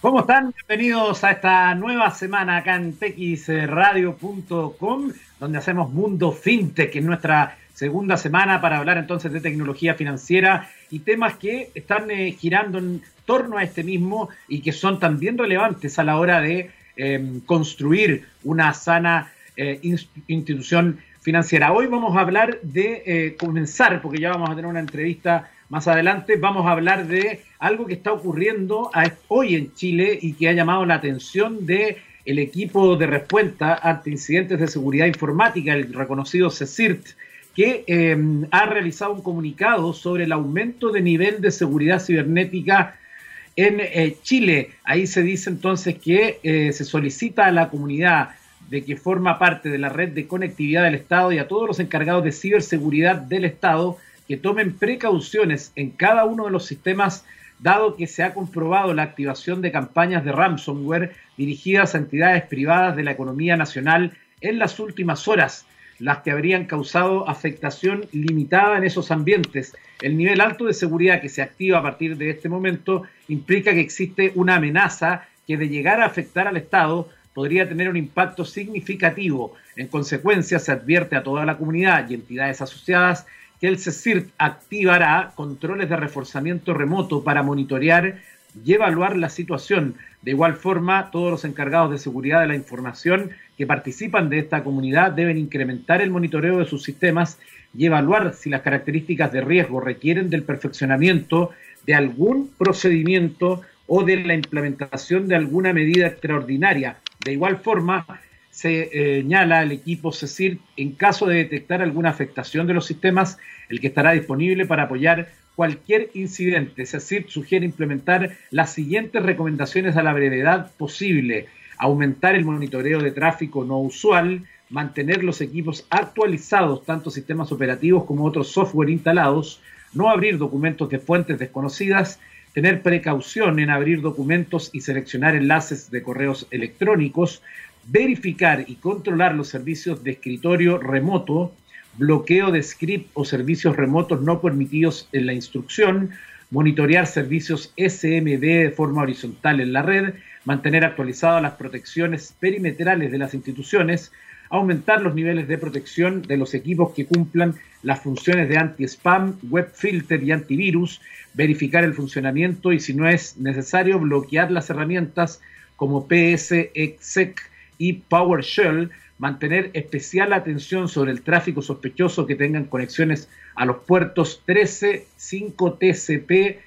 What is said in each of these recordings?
¿Cómo están? Bienvenidos a esta nueva semana acá en texradio.com, donde hacemos Mundo FinTech en nuestra segunda semana para hablar entonces de tecnología financiera y temas que están eh, girando en torno a este mismo y que son también relevantes a la hora de em, construir una sana eh, institución financiera. Hoy vamos a hablar de eh, comenzar, porque ya vamos a tener una entrevista más adelante, vamos a hablar de algo que está ocurriendo hoy en Chile y que ha llamado la atención de el equipo de respuesta ante incidentes de seguridad informática, el reconocido CECIRT, que em, ha realizado un comunicado sobre el aumento de nivel de seguridad cibernética en eh, Chile. Ahí se dice entonces que eh, se solicita a la comunidad de que forma parte de la red de conectividad del Estado y a todos los encargados de ciberseguridad del Estado que tomen precauciones en cada uno de los sistemas dado que se ha comprobado la activación de campañas de ransomware dirigidas a entidades privadas de la economía nacional en las últimas horas, las que habrían causado afectación limitada en esos ambientes. El nivel alto de seguridad que se activa a partir de este momento implica que existe una amenaza que de llegar a afectar al Estado podría tener un impacto significativo. En consecuencia, se advierte a toda la comunidad y entidades asociadas que el CECIRT activará controles de reforzamiento remoto para monitorear y evaluar la situación. De igual forma, todos los encargados de seguridad de la información que participan de esta comunidad deben incrementar el monitoreo de sus sistemas y evaluar si las características de riesgo requieren del perfeccionamiento de algún procedimiento o de la implementación de alguna medida extraordinaria. De igual forma, señala al equipo CECIR en caso de detectar alguna afectación de los sistemas, el que estará disponible para apoyar cualquier incidente. CECIR sugiere implementar las siguientes recomendaciones a la brevedad posible. Aumentar el monitoreo de tráfico no usual, mantener los equipos actualizados, tanto sistemas operativos como otros software instalados, no abrir documentos de fuentes desconocidas, tener precaución en abrir documentos y seleccionar enlaces de correos electrónicos, verificar y controlar los servicios de escritorio remoto, bloqueo de script o servicios remotos no permitidos en la instrucción, monitorear servicios SMB de forma horizontal en la red, mantener actualizadas las protecciones perimetrales de las instituciones, aumentar los niveles de protección de los equipos que cumplan las funciones de anti-spam, web filter y antivirus, verificar el funcionamiento y si no es necesario bloquear las herramientas como PSExec y PowerShell, mantener especial atención sobre el tráfico sospechoso que tengan conexiones a los puertos 13, 5 TCP,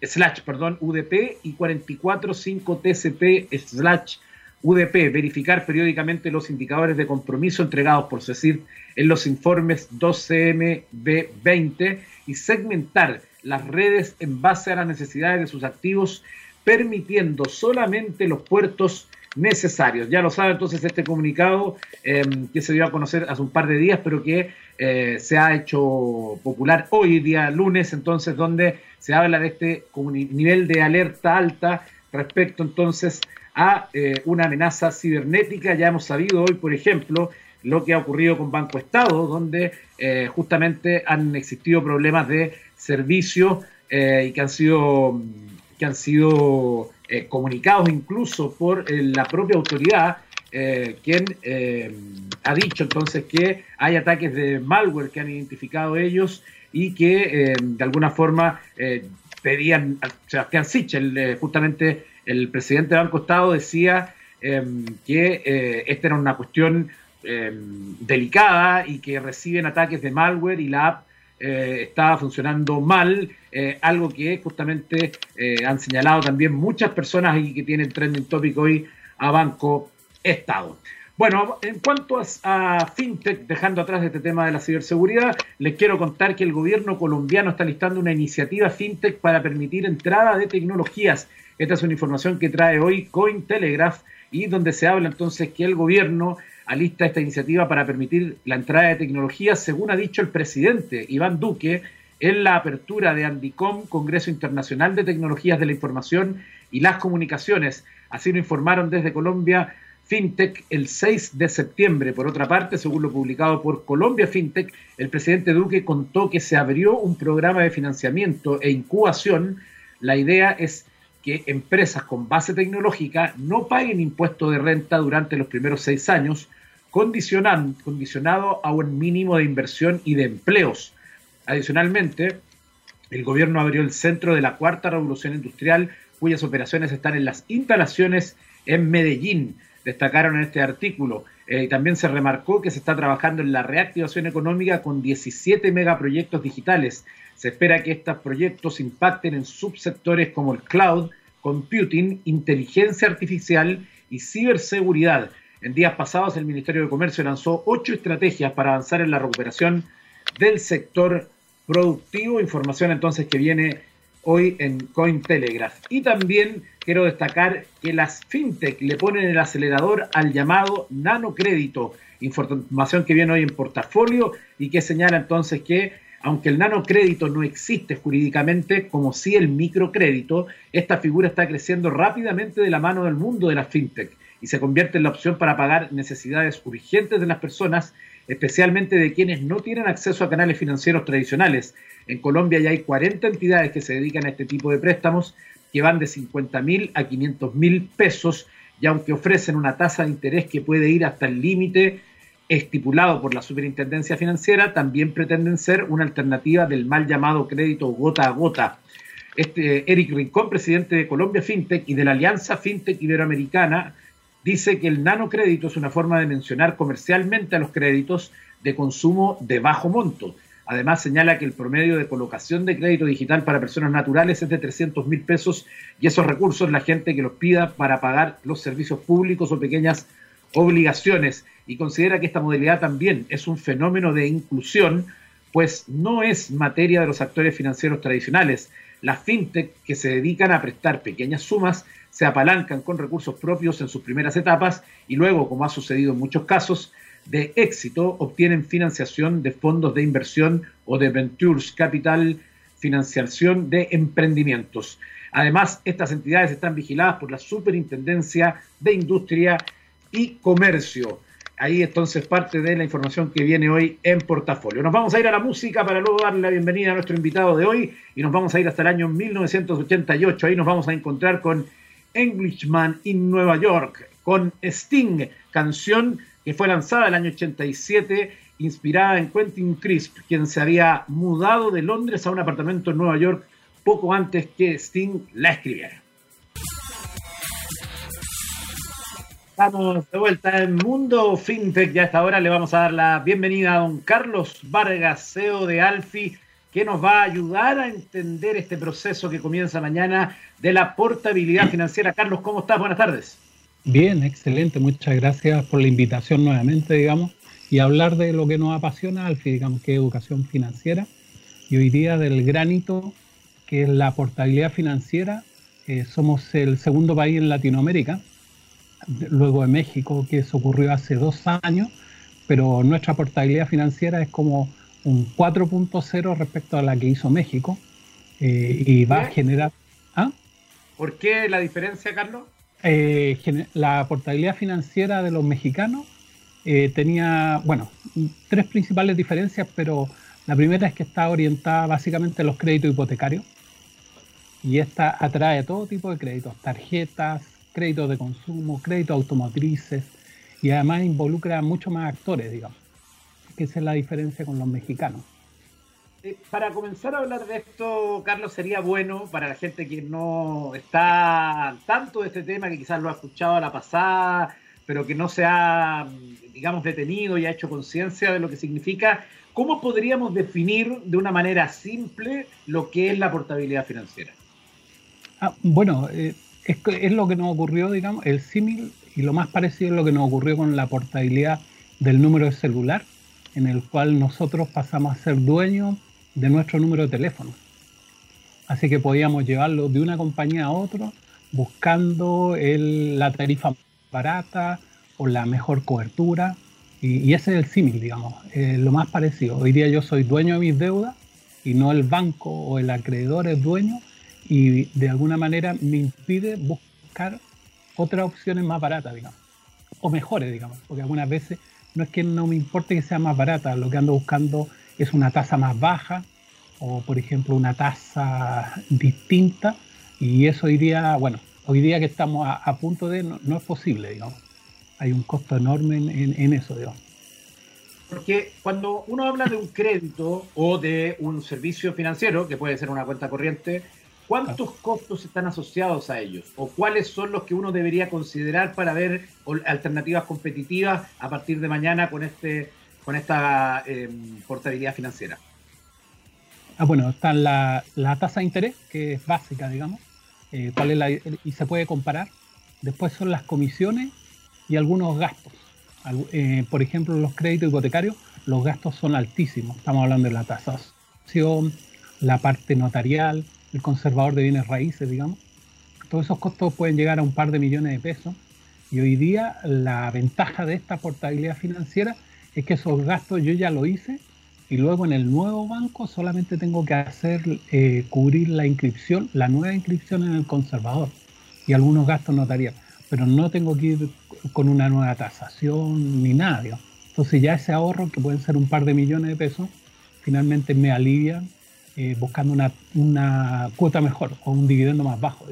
slash, perdón, UDP y 44, 5 TCP slash UDP, verificar periódicamente los indicadores de compromiso entregados por CECIR en los informes 2CMB20 y segmentar las redes en base a las necesidades de sus activos, permitiendo solamente los puertos necesarios. Ya lo sabe entonces este comunicado em, que se dio a conocer hace un par de días, pero que eh, se ha hecho popular hoy, día lunes, entonces donde se habla de este nivel de alerta alta respecto entonces a eh, una amenaza cibernética. Ya hemos sabido hoy, por ejemplo, lo que ha ocurrido con Banco Estado, donde eh, justamente han existido problemas de servicio y que han sido que han sido eh, comunicados incluso por eh, la propia autoridad, eh, quien ha dicho entonces que hay ataques de malware que han identificado ellos y que de alguna forma pedían, Sebastián Sichel, justamente el presidente de Banco Estado, decía que esta era una cuestión delicada y que reciben ataques de malware y la app eh, estaba funcionando mal, eh, algo que justamente eh, han señalado también muchas personas y que tienen trending topic hoy a Banco Estado. Bueno, en cuanto a, a, FinTech, dejando atrás este tema de la ciberseguridad, les quiero contar que el gobierno colombiano está listando una iniciativa FinTech para permitir entrada de tecnologías. Esta es una información que trae hoy Cointelegraph y donde se habla entonces que el gobierno alista esta iniciativa para permitir la entrada de tecnología, según ha dicho el presidente Iván Duque en la apertura de Andicom, Congreso Internacional de Tecnologías de la Información y las Comunicaciones. Así lo informaron desde Colombia FinTech el 6 de septiembre. Por otra parte, según lo publicado por Colombia FinTech, el presidente Duque contó que se abrió un programa de financiamiento e incubación. La idea es que empresas con base tecnológica no paguen impuesto de renta durante los primeros seis años, condicionado a un mínimo de inversión y de empleos. Adicionalmente, el gobierno abrió el centro de la cuarta revolución industrial, cuyas operaciones están en las instalaciones en Medellín. Destacaron en este artículo. Eh, también se remarcó que se está trabajando en la reactivación económica con 17 megaproyectos digitales. Se espera que estos proyectos impacten en subsectores como el cloud, computing, inteligencia artificial y ciberseguridad. En días pasados, el Ministerio de Comercio lanzó ocho estrategias para avanzar en la recuperación del sector productivo. Información entonces que viene hoy en Cointelegraph. Y también quiero destacar que las fintech le ponen el acelerador al llamado nanocrédito. Información que viene hoy en portafolio y que señala entonces que aunque el nanocrédito no existe jurídicamente como sí el microcrédito, esta figura está creciendo rápidamente de la mano del mundo de las fintech y se convierte en la opción para pagar necesidades urgentes de las personas, especialmente de quienes no tienen acceso a canales financieros tradicionales. En Colombia ya hay 40 entidades que se dedican a este tipo de préstamos que van de 50 mil a 500 mil pesos y aunque ofrecen una tasa de interés que puede ir hasta el límite estipulado por la Superintendencia Financiera, también pretenden ser una alternativa del mal llamado crédito gota a gota. Este Eric Rincón, presidente de Colombia FinTech y de la Alianza FinTech Iberoamericana, dice que el nanocrédito es una forma de mencionar comercialmente a los créditos de consumo de bajo monto Además, señala que el promedio de colocación de crédito digital para personas naturales es de 300 mil pesos y esos recursos la gente que los pida para pagar los servicios públicos o pequeñas obligaciones. Y considera que esta modalidad también es un fenómeno de inclusión, pues no es materia de los actores financieros tradicionales. Las fintech que se dedican a prestar pequeñas sumas se apalancan con recursos propios en sus primeras etapas y luego, como ha sucedido en muchos casos, de éxito obtienen financiación de fondos de inversión o de Ventures Capital, financiación de emprendimientos. Además, estas entidades están vigiladas por la Superintendencia de Industria y Comercio. Ahí entonces parte de la información que viene hoy en portafolio. Nos vamos a ir a la música para luego darle la bienvenida a nuestro invitado de hoy y nos vamos a ir hasta el año 1988. Ahí nos vamos a encontrar con Englishman in Nueva York, con Sting, canción que fue lanzada el año 87, inspirada en Quentin Crisp, quien se había mudado de Londres a un apartamento en Nueva York poco antes que Sting la escribiera. Estamos de vuelta en Mundo FinTech y a esta hora le vamos a dar la bienvenida a don Carlos Vargas, CEO de Alfi, que nos va a ayudar a entender este proceso que comienza mañana de la portabilidad financiera. Carlos, ¿cómo estás? Buenas tardes. Bien, excelente. Muchas gracias por la invitación nuevamente, digamos, y hablar de lo que nos apasiona, Alfi, digamos, que es educación financiera. Y hoy día del granito, que es la portabilidad financiera, eh, somos el segundo país en Latinoamérica, luego de México, que eso ocurrió hace dos años, pero nuestra portabilidad financiera es como un 4.0 respecto a la que hizo México eh, y va a generar... ¿Ah? ¿Por qué la diferencia, Carlos? Eh, la portabilidad financiera de los mexicanos eh, tenía, bueno, tres principales diferencias, pero la primera es que está orientada básicamente a los créditos hipotecarios y esta atrae todo tipo de créditos, tarjetas, créditos de consumo, créditos automotrices y además involucra mucho más actores, digamos, que esa es la diferencia con los mexicanos. Eh, para comenzar a hablar de esto, Carlos, sería bueno para la gente que no está tanto de este tema, que quizás lo ha escuchado a la pasada, pero que no se ha, digamos, detenido y ha hecho conciencia de lo que significa, ¿cómo podríamos definir de una manera simple lo que es la portabilidad financiera? Ah, bueno, eh, es, lo que nos ocurrió, digamos, el símil y lo más parecido es lo que nos ocurrió con la portabilidad del número de celular, en el cual nosotros pasamos a ser dueños de nuestro número de teléfono. Así que podíamos llevarlo de una compañía a otra buscando la tarifa barata o la mejor cobertura. Y, ese es el símil, digamos, lo más parecido. Hoy día yo soy dueño de mis deudas y no el banco o el acreedor es dueño y de alguna manera me impide buscar otras opciones más baratas, digamos, o mejores, digamos, porque algunas veces no es que no me importe que sea más barata, lo que ando buscando es una tasa más baja o, por ejemplo, una tasa distinta Y eso hoy día, bueno, hoy día que estamos a, punto de, no, es posible, digamos. Hay un costo enorme en, eso, digamos. Porque cuando uno habla de un crédito o de un servicio financiero, que puede ser una cuenta corriente, ¿cuántos costos están asociados a ellos? ¿O cuáles son los que uno debería considerar para ver alternativas competitivas a partir de mañana con, este, con esta em, portabilidad financiera? Ah, bueno, está la, la tasa de interés, que es básica, digamos eh, y se puede comparar. Después son las comisiones y algunos gastos. Eh, por ejemplo, los créditos hipotecarios, los gastos son altísimos. Estamos hablando de la tasación, la parte notarial, el conservador de bienes raíces, digamos. Todos esos costos pueden llegar a un par de millones de pesos. Y hoy día la ventaja de esta portabilidad financiera es que esos gastos yo ya lo hice y luego en el nuevo banco solamente tengo que hacer eh, cubrir la inscripción, la nueva inscripción en el conservador y algunos gastos notariales, pero no tengo que ir con una nueva tasación ni nada. Entonces ya ese ahorro, que pueden ser un par de millones de pesos, finalmente me alivia eh, buscando una, una, cuota mejor o un dividendo más bajo.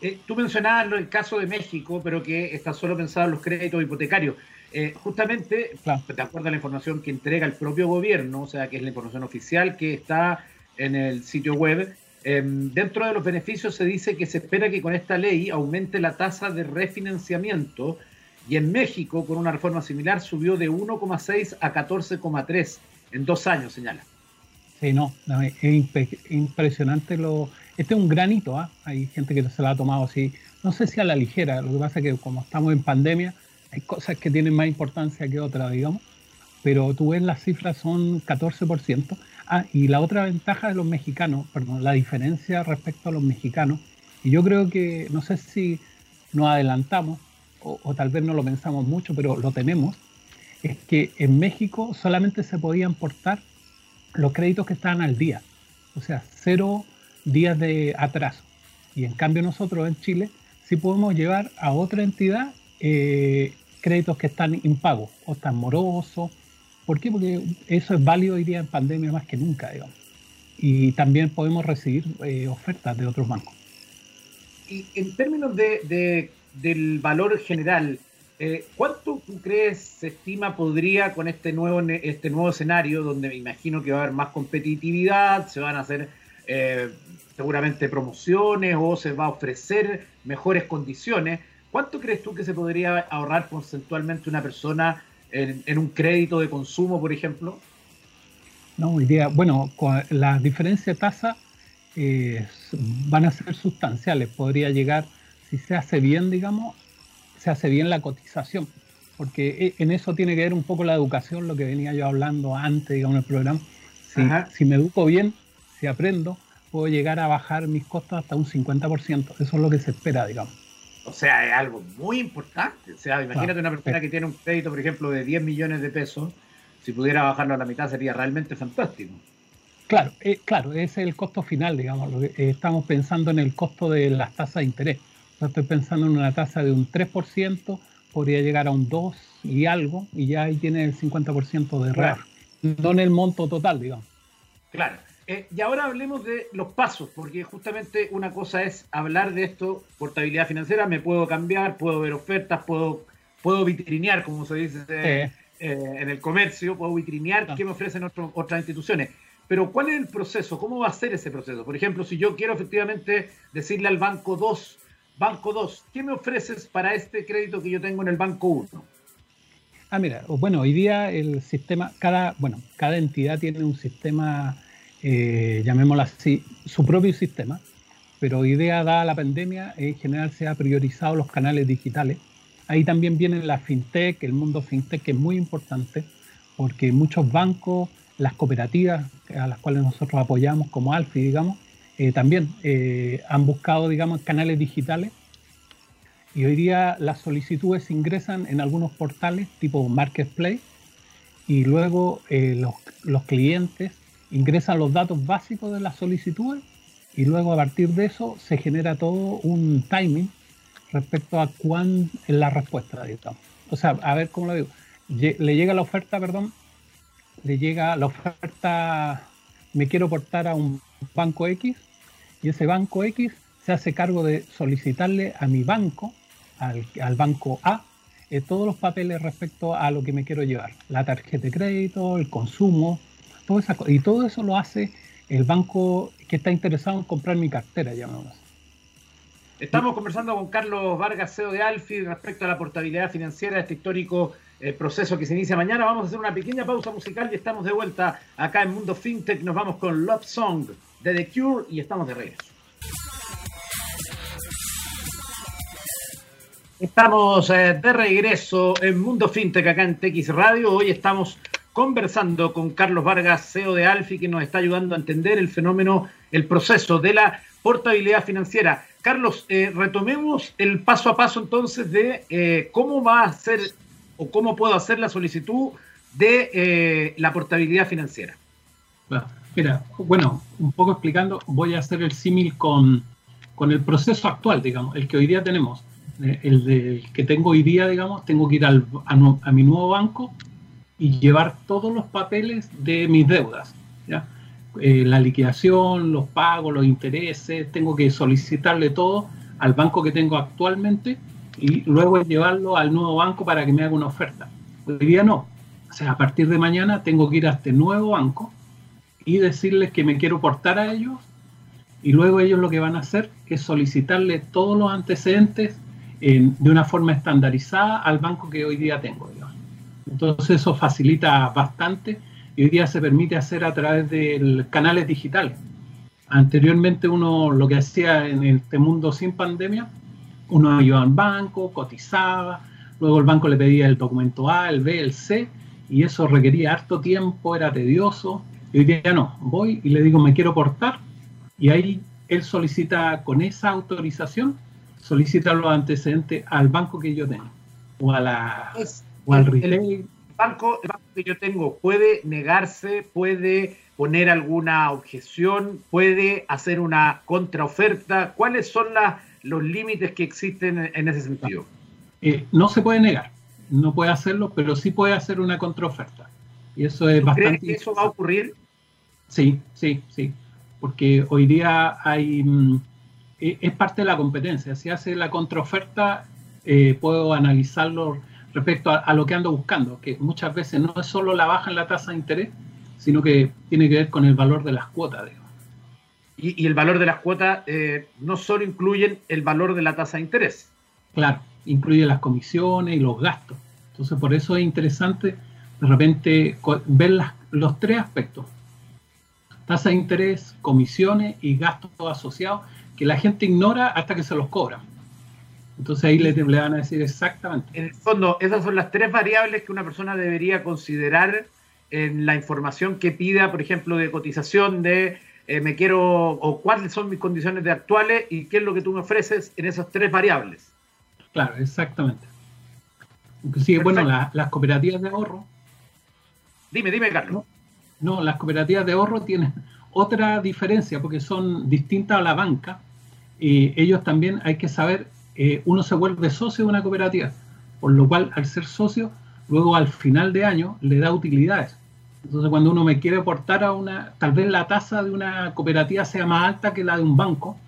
Eh, tú mencionabas el caso de México, pero que está solo pensado en los créditos hipotecarios. Eh, justamente, de acuerdo a la información que entrega el propio gobierno, o sea, que es la información oficial que está en el sitio web, em, dentro de los beneficios se dice que se espera que con esta ley aumente la tasa de refinanciamiento y en México, con una reforma similar, subió de 1,6 a 14,3 en dos años, señala. Sí, no, es impresionante lo... Este es un granito, ¿ah? hay gente que se lo ha tomado así, no sé si a la ligera, lo que pasa es que como estamos en pandemia, hay cosas que tienen más importancia que otras, digamos, pero tú ves las cifras son 14%. Ah, y la otra ventaja de los mexicanos, perdón, la diferencia respecto a los mexicanos, y yo creo que, no sé si nos adelantamos, o, tal vez no lo pensamos mucho, pero lo tenemos, es que en México solamente se podían portar los créditos que estaban al día, o sea, cero días de atraso. Y en cambio nosotros en Chile sí podemos llevar a otra entidad eh, créditos que están impagos o están morosos. ¿Por qué? Porque eso es válido hoy día en pandemia más que nunca, digamos. Y también podemos recibir eh, ofertas de otros bancos. Y en términos de, del valor general, eh, ¿cuánto crees se estima podría con este nuevo, este nuevo escenario donde me imagino que va a haber más competitividad, se van a hacer seguramente promociones o se va a ofrecer mejores condiciones? ¿Cuánto crees tú que se podría ahorrar porcentualmente una persona en, un crédito de consumo, por ejemplo? No, idea. Bueno, las diferencias de tasa eh, van a ser sustanciales. Podría llegar, si se hace bien, digamos, se hace bien la cotización. Porque e, en eso tiene que ver un poco la educación, lo que venía yo hablando antes, digamos, en el programa. Si, si me educo bien, si aprendo, puedo llegar a bajar mis costos hasta un 50%. Eso es lo que se espera, digamos. O sea, es algo muy importante. O sea, imagínate una persona que tiene un crédito, por ejemplo, de 10 millones de pesos, si pudiera bajarlo a la mitad sería realmente fantástico. Claro, eh, claro, ese es el costo final, digamos. Eh, estamos pensando en el costo de las tasas de interés. Estoy pensando en una tasa de un 3%, podría llegar a un 2 y algo, y ya ahí tiene el 50% de error. No en el monto total, digamos. Claro. Eh, y ahora hablemos de los pasos, porque justamente una cosa es hablar de esto, portabilidad financiera, me puedo cambiar, puedo ver ofertas, puedo, puedo vitrinear, como se dice eh, en el comercio, puedo vitrinear qué me ofrecen otras instituciones. Pero ¿cuál es el proceso? ¿Cómo va a ser ese proceso? Por ejemplo, si yo quiero efectivamente decirle al banco 2, banco 2, ¿qué me ofreces para este crédito que yo tengo en el banco 1? Ah, mira, bueno, hoy día el sistema, cada, bueno, cada entidad tiene un sistema eh, llamémoslo así, su propio sistema, pero idea dada la pandemia, en general se ha priorizado los canales digitales. Ahí también viene la fintech, el mundo fintech, que es muy importante, porque muchos bancos, las cooperativas a las cuales nosotros apoyamos, como Alfi, digamos, eh, también eh, han buscado, digamos, canales digitales. Y hoy día las solicitudes ingresan en algunos portales tipo Marketplace y luego los, los clientes ingresan los datos básicos de la solicitud y luego a partir de eso se genera todo un timing respecto a cuán es la respuesta, digamos. O sea, a ver cómo lo digo. Le llega la oferta, perdón, le llega la oferta, me quiero portar a un banco X y ese banco X se hace cargo de solicitarle a mi banco, al, al banco A, eh, todos los papeles respecto a lo que me quiero llevar, la tarjeta de crédito, el consumo, todo esa, y todo eso lo hace el banco que está interesado en comprar mi cartera, llamamos. Estamos conversando con Carlos Vargas, CEO de Alfi, respecto a la portabilidad financiera de este histórico eh, proceso que se inicia mañana. Vamos a hacer una pequeña pausa musical y estamos de vuelta acá en Mundo FinTech. Nos vamos con Love Song de The Cure y estamos de regreso. Estamos eh, de regreso en Mundo FinTech acá en TX Radio. Hoy estamos conversando con Carlos Vargas, CEO de Alfi, que nos está ayudando a entender el fenómeno, el proceso de la portabilidad financiera. Carlos, eh, retomemos el paso a paso entonces de eh, cómo va a ser o cómo puedo hacer la solicitud de la portabilidad financiera. Mira, bueno, un poco explicando, voy a hacer el símil con, con el proceso actual, digamos, el que hoy día tenemos eh, el de, que tengo hoy día, digamos, tengo que ir al, a, mi nuevo banco y llevar todos los papeles de mis deudas. ¿ya? Eh, la liquidación, los pagos, los intereses, tengo que solicitarle todo al banco que tengo actualmente y luego llevarlo al nuevo banco para que me haga una oferta. Hoy día no. O sea, a partir de mañana tengo que ir a este nuevo banco y decirles que me quiero portar a ellos y luego ellos lo que van a hacer es solicitarle todos los antecedentes de una forma estandarizada al banco que hoy día tengo. Entonces eso facilita bastante y hoy día se permite hacer a través de canales digitales. Anteriormente uno lo que hacía en este mundo sin pandemia, uno iba al banco, cotizaba, luego el banco le pedía el documento A, el B, el C, y eso requería harto tiempo, era tedioso. Y hoy día no, voy y le digo me quiero portar, y ahí él solicita con esa autorización solicitar los antecedentes al banco que yo tengo o, a la, al retail. banco, el banco que yo tengo puede negarse, puede poner alguna objeción, puede hacer una contraoferta. ¿Cuáles son los límites que existen en ese sentido? Eh, no se puede negar, no puede hacerlo, pero sí puede hacer una contraoferta. Y eso es bastante. ¿Crees que eso va a ocurrir? Sí, sí, sí. Porque hoy día hay. Mm, eh, es parte de la competencia. Si hace la contraoferta, eh, puedo analizarlo respecto a, lo que ando buscando, que muchas veces no es solo la baja en la tasa de interés, sino que tiene que ver con el valor de las cuotas. Y, el valor de las cuotas eh, no solo incluyen el valor de la tasa de interés. Claro, incluye las comisiones y los gastos. Entonces, por eso es interesante de repente ver los tres aspectos. Tasa de interés, comisiones y gastos asociados que la gente ignora hasta que se los cobra. Entonces ahí le, van a decir exactamente. En el fondo, esas son las tres variables que una persona debería considerar en la información que pida, por ejemplo, de cotización, de eh, me quiero, o cuáles son mis condiciones de actuales y qué es lo que tú me ofreces en esas tres variables. Claro, exactamente. Inclusive, bueno, las cooperativas de ahorro. Dime, dime, Carlos. no, las cooperativas de ahorro tienen otra diferencia porque son distintas a la banca y ellos también hay que saber, eh, uno se vuelve socio de una cooperativa, por lo cual al ser socio, luego al final de año le da utilidades. Entonces cuando uno me quiere aportar a una, tal vez la tasa de una cooperativa sea más alta que la de un banco,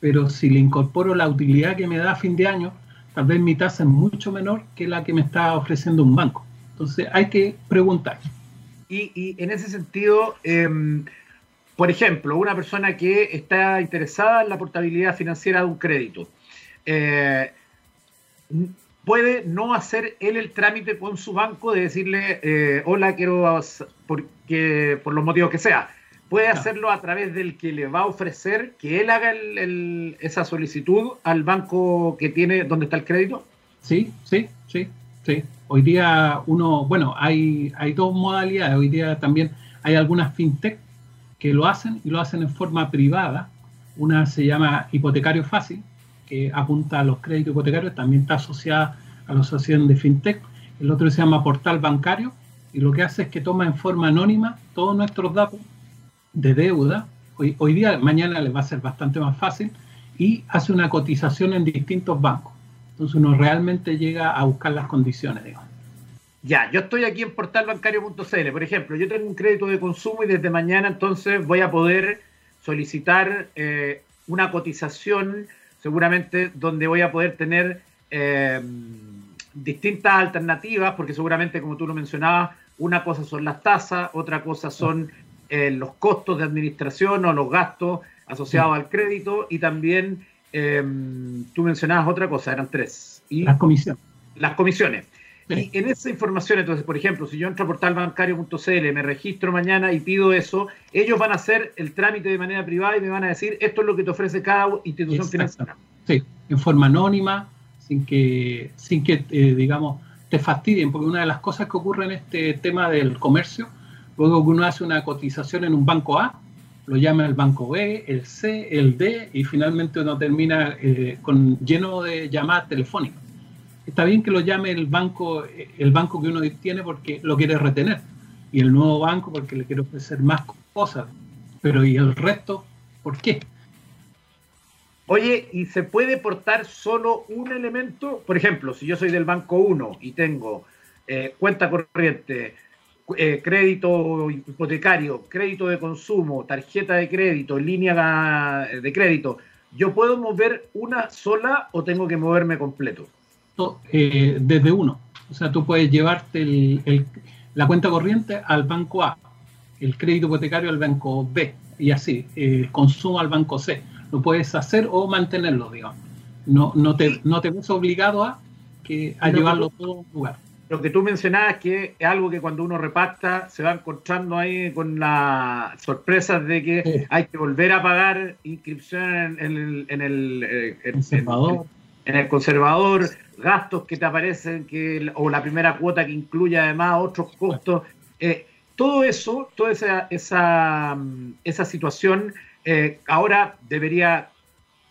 pero si le incorporo la utilidad que me da a fin de año, tal vez mi tasa es mucho menor que la que me está ofreciendo un banco. Entonces hay que preguntar. Y, en ese sentido, em, por ejemplo, una persona que está interesada en la portabilidad financiera de un crédito, eh, puede no hacer él el trámite con su banco de decirle, eh, hola, quiero, porque, por los motivos que sea. Puede hacerlo a través del que le va a ofrecer que él haga esa solicitud al banco que tiene donde está el crédito. Sí, sí, sí, sí. Hoy día uno, bueno, hay, hay dos modalidades. Hoy día también hay algunas fintech que lo hacen y lo hacen en forma privada. Una se llama Hipotecario Fácil, apunta a los créditos hipotecarios, también está asociada a la asociación de FinTech. El otro se llama Portal Bancario y lo que hace es que toma en forma anónima todos nuestros datos de deuda. Hoy, hoy día, mañana les va a ser bastante más fácil y hace una cotización en distintos bancos. Entonces uno realmente llega a buscar las condiciones, digamos. Ya, yo estoy aquí en portalbancario.cl, por ejemplo, yo tengo un crédito de consumo y desde mañana entonces voy a poder solicitar eh, una cotización, seguramente donde voy a poder tener eh, distintas alternativas, porque seguramente, como tú lo mencionabas, una cosa son las tasas, otra cosa son eh, los costos de administración o los gastos asociados al crédito y también tú mencionabas otra cosa, eran tres. Y las comisiones. Las comisiones. Y en esa información, entonces, por ejemplo, si yo entro a portalbancario.cl, me registro mañana y pido eso, ellos van a hacer el trámite de manera privada y me van a decir, esto es lo que te ofrece cada institución financiera. Sí, en forma anónima, sin que, sin que eh, digamos, te fastidien, porque una de las cosas que ocurre en este tema del comercio, luego que uno hace una cotización en un banco A, lo llama el banco B, el C, el D, y finalmente uno termina eh, con, lleno de llamadas telefónicas está bien que lo llame el banco, el banco que uno tiene porque lo quiere retener, y el nuevo banco porque le quiere ofrecer más cosas, pero ¿y el resto por qué? Oye, ¿y se puede portar solo un elemento? Por ejemplo, si yo soy del banco 1 y tengo eh, cuenta corriente, eh, crédito hipotecario, crédito de consumo, tarjeta de crédito, línea de crédito, ¿yo puedo mover una sola o tengo que moverme completo? Eh, desde uno. O sea, tú puedes llevarte la cuenta corriente al banco A, el crédito hipotecario al banco B, y así, el consumo al banco C. Lo puedes hacer o mantenerlo, digamos. No, no, te, no te ves obligado a, que, a llevarlo todo a un lugar. Lo que tú mencionabas que es algo que cuando uno repacta se va encontrando ahí con la sorpresa de que hay que volver a pagar inscripción en, el, en el, eh, en el conservador, gastos que te aparecen, que, o la primera cuota que incluye además otros costos. Eh, todo eso, toda esa, esa, mm, esa situación eh, ahora debería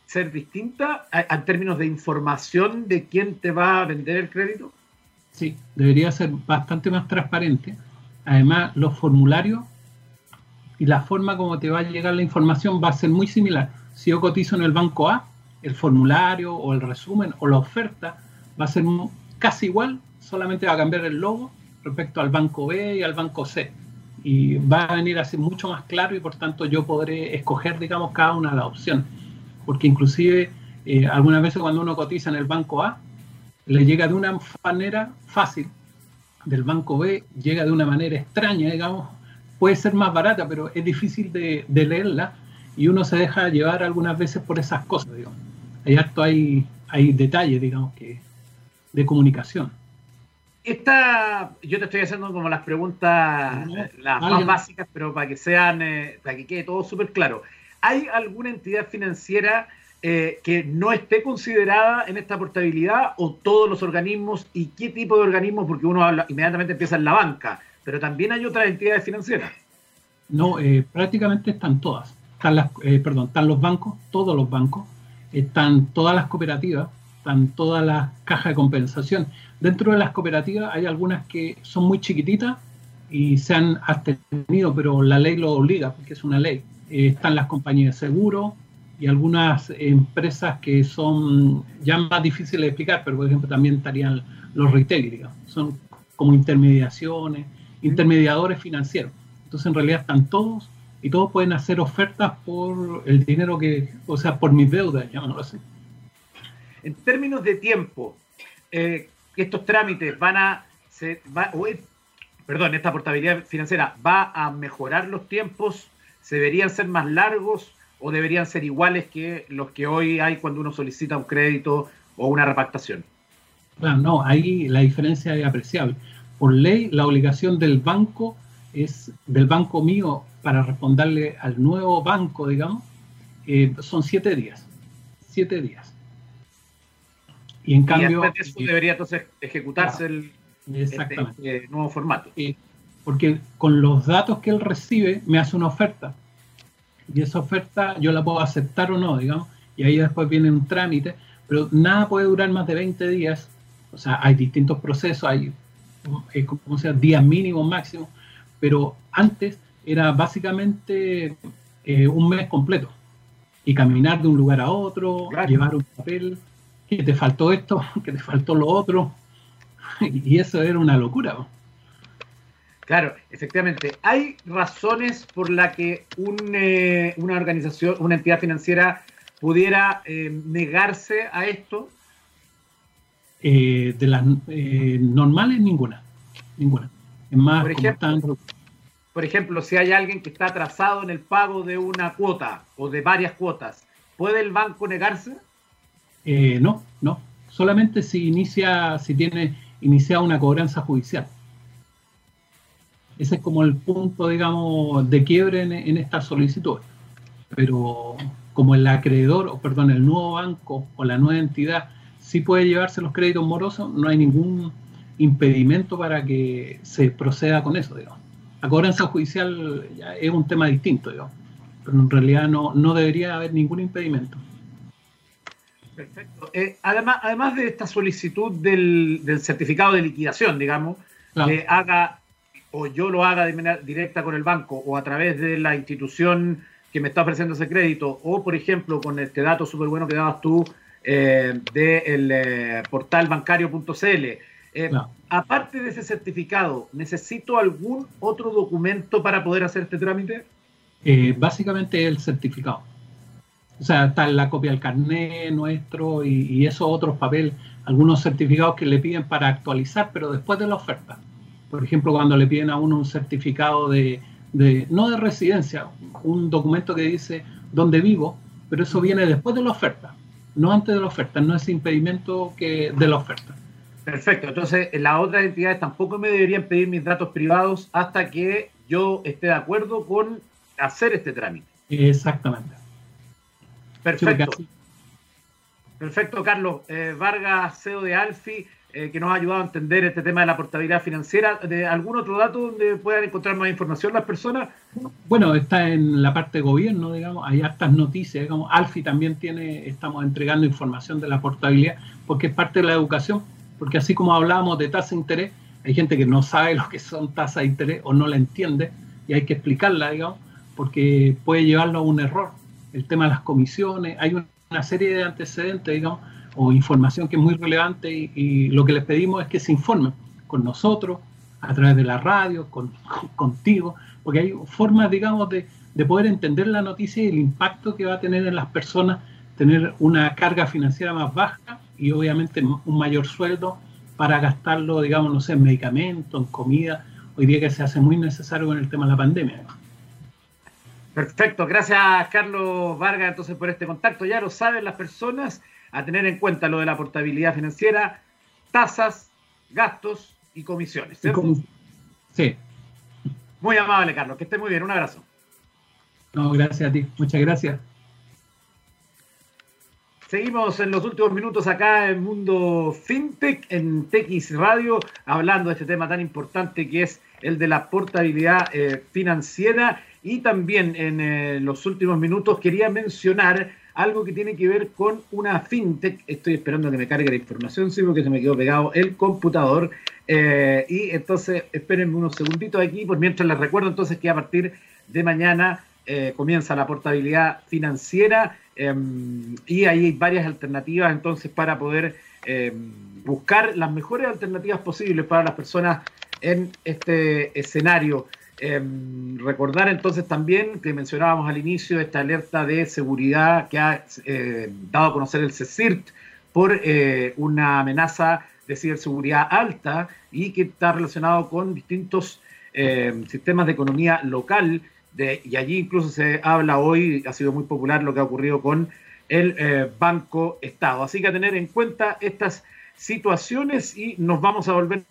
ser distinta en términos de información de quién te va a vender el crédito. Sí, debería ser bastante más transparente. Además, los formularios y la forma como te va a llegar la información va a ser muy similar. Si yo cotizo en el banco A, el formulario o el resumen o la oferta va a ser casi igual, solamente va a cambiar el logo respecto al banco B y al banco C. Y va a venir así mucho más claro y por tanto yo podré escoger, digamos, cada una de las opciones. Porque inclusive eh, algunas veces cuando uno cotiza en el banco A, le llega de una manera fácil, del banco B llega de una manera extraña, digamos, puede ser más barata, pero es difícil de, de leerla y uno se deja llevar algunas veces por esas cosas, digamos. Hay harto, hay, hay detalles, digamos, que de comunicación. Esta, yo te estoy haciendo como las preguntas, las más básicas, pero para que sean, eh, para que quede todo súper claro. ¿Hay alguna entidad financiera eh, que no esté considerada en esta portabilidad o todos los organismos y qué tipo de organismos? Porque uno habla, inmediatamente empieza en la banca, pero también hay otras entidades financieras. No, eh, prácticamente están todas. Están las, perdón, están los bancos, todos los bancos, están todas las cooperativas, están todas las cajas de compensación. Dentro de las cooperativas hay algunas que son muy chiquititas y se han abstenido, pero la ley lo obliga, porque es una ley. Eh, están las compañías de seguro y algunas empresas que son ya más difíciles de explicar, pero por ejemplo también estarían los retail, son como intermediaciones, intermediadores financieros. Entonces en realidad están todos y todos pueden hacer ofertas por el dinero que, o sea, por mis deudas, llamémoslo así. En términos de tiempo, eh, estos trámites van a, perdón, esta portabilidad financiera va a mejorar los tiempos, se deberían ser más largos o deberían ser iguales que los que hoy hay cuando uno solicita un crédito o una repactación. Claro, no, ahí la diferencia es apreciable. Por ley, la obligación del banco es del banco mío para responderle al nuevo banco, digamos, eh, son siete días. Siete días. Y en cambio. eso debería entonces ejecutarse el, este, este nuevo formato. porque con los datos que él recibe, me hace una oferta. Y esa oferta yo la puedo aceptar o no, digamos. Y ahí después viene un trámite. Pero nada puede durar más de 20 días. O sea, hay distintos procesos, hay eh, como sea, días mínimos, máximos. Pero antes era básicamente eh, un mes completo. Y caminar de un lugar a otro, llevar un papel que te faltó esto, que te faltó lo otro. Y eso era una locura. Claro, efectivamente. ¿Hay razones por las que eh, una organización, una entidad financiera pudiera eh, negarse a esto? de las normales, ninguna. Ninguna. Es más, por ejemplo, por ejemplo, si hay alguien que está atrasado en el pago de una cuota o de varias cuotas, ¿puede el banco negarse? No, no. Solamente si inicia, si tiene iniciada una cobranza judicial. Ese es como el punto, digamos, de quiebre en, esta solicitud. Pero como el acreedor, o perdón, el nuevo banco o la nueva entidad sí puede llevarse los créditos morosos, no hay ningún impedimento para que se proceda con eso, digamos. La cobranza judicial es un tema distinto, digamos, pero en realidad no, no debería haber ningún impedimento. Perfecto. Eh, además, además de esta solicitud del, certificado de liquidación, digamos, que haga o yo lo haga de manera directa con el banco o a través de la institución que me está ofreciendo ese crédito, o por ejemplo con este dato súper bueno que dabas tú eh, del eh, portal bancario.cl. Eh, aparte de ese certificado, ¿necesito algún otro documento para poder hacer este trámite? básicamente el certificado. O sea, está la copia del carnet nuestro y, y esos otros papeles, algunos certificados que le piden para actualizar, pero después de la oferta. Por ejemplo, cuando le piden a uno un certificado de, no de residencia, un documento que dice dónde vivo, pero eso viene después de la oferta, no antes de la oferta, no es impedimento que de la oferta. Perfecto, entonces las otras entidades tampoco me deberían pedir mis datos privados hasta que yo esté de acuerdo con hacer este trámite. Exactamente. Perfecto. Perfecto, Carlos. Eh, Vargas, CEO de Alfi. Eh, que nos ha ayudado a entender este tema de la portabilidad financiera. ¿De algún otro dato donde puedan encontrar más información las personas? Bueno, está en la parte de gobierno, digamos, hay hartas noticias, digamos, Alfi también tiene, estamos entregando información de la portabilidad, porque es parte de la educación, porque así como hablábamos de tasa de interés, hay gente que no sabe lo que son tasas de interés o no la entiende, y hay que explicarla, digamos, porque puede llevarlo a un error. El tema de las comisiones, hay una serie de antecedentes, digamos, o información que es muy relevante y, lo que les pedimos es que se informen con nosotros, a través de la radio, con, contigo, porque hay formas, digamos, de, de, poder entender la noticia y el impacto que va a tener en las personas, tener una carga financiera más baja y obviamente un mayor sueldo para gastarlo, digamos, no sé, en medicamentos, en comida, hoy día que se hace muy necesario con el tema de la pandemia. Perfecto, gracias Carlos Vargas entonces por este contacto. Ya lo saben las personas a tener en cuenta lo de la portabilidad financiera, tasas, gastos y comisiones. Sí. Muy amable, Carlos. Que esté muy bien. Un abrazo. No, gracias a ti. Muchas gracias. Seguimos en los últimos minutos acá en Mundo FinTech, en TX Radio, hablando de este tema tan importante que es el de la portabilidad eh, financiera. Y también en eh, los últimos minutos quería mencionar algo que tiene que ver con una fintech. Estoy esperando que me cargue la información, sí, porque se me quedó pegado el computador. Eh, y entonces, espérenme unos segunditos aquí, por mientras les recuerdo entonces que a partir de mañana eh, comienza la portabilidad financiera em, y hay varias alternativas entonces para poder em, buscar las mejores alternativas posibles para las personas en este escenario Em, recordar entonces también que mencionábamos al inicio esta alerta de seguridad que ha eh, dado a conocer el CECIRT por eh, una amenaza de ciberseguridad alta y que está relacionado con distintos em, sistemas de economía local. Y allí incluso se habla hoy, ha sido muy popular lo que ha ocurrido con el eh, Banco Estado. Así que a tener en cuenta estas situaciones y nos vamos a volver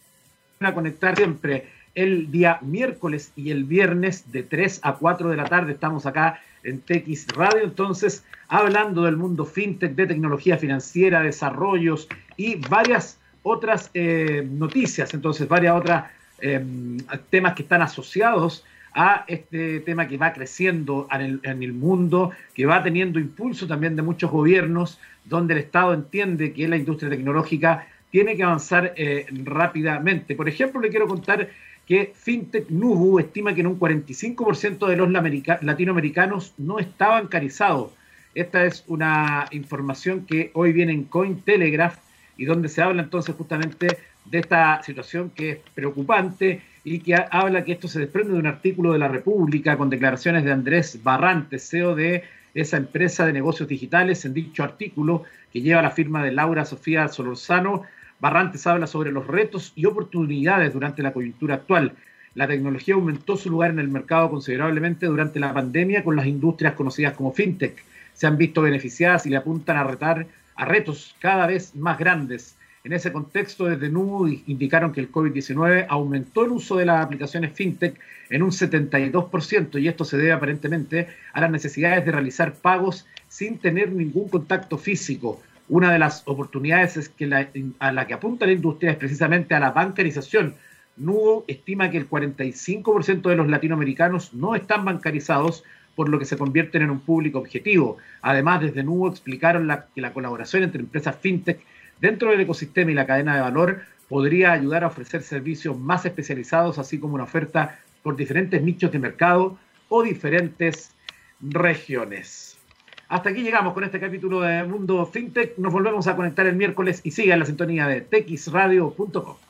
a conectar siempre el día miércoles y el viernes de 3 a 4 de la tarde. Estamos acá en TX Radio, entonces, hablando del mundo fintech, de tecnología financiera, desarrollos y varias otras eh, noticias, entonces, varias otras em, temas que están asociados a este tema que va creciendo en el, en el, mundo, que va teniendo impulso también de muchos gobiernos, donde el Estado entiende que la industria tecnológica tiene que avanzar eh, rápidamente. Por ejemplo, le quiero contar que FinTech Nubu estima que en un 45% de los latinoamericanos no está bancarizado. Esta es una información que hoy viene en Cointelegraph y donde se habla entonces justamente de esta situación que es preocupante y que habla que esto se desprende de un artículo de la República con declaraciones de Andrés Barrante, CEO de esa empresa de negocios digitales. En dicho artículo, que lleva la firma de Laura Sofía Solorzano, Barrantes habla sobre los retos y oportunidades durante la coyuntura actual. La tecnología aumentó su lugar en el mercado considerablemente durante la pandemia con las industrias conocidas como fintech. Se han visto beneficiadas y le apuntan a retar a retos cada vez más grandes. En ese contexto, desde NUBO indicaron que el COVID-19 aumentó el uso de las aplicaciones fintech en un 72% y esto se debe aparentemente a las necesidades de realizar pagos sin tener ningún contacto físico. Una de las oportunidades es que a la que apunta la industria es precisamente a la bancarización. NUBO estima que el 45% de los latinoamericanos no están bancarizados, por lo que se convierten en un público objetivo. Además, desde NUBO explicaron que la colaboración entre empresas fintech dentro del ecosistema y la cadena de valor podría ayudar a ofrecer servicios más especializados, así como una oferta por diferentes nichos de mercado o diferentes regiones. Hasta aquí llegamos con este capítulo de Mundo FinTech. Nos volvemos a conectar el miércoles y siga en la sintonía de texradio.com.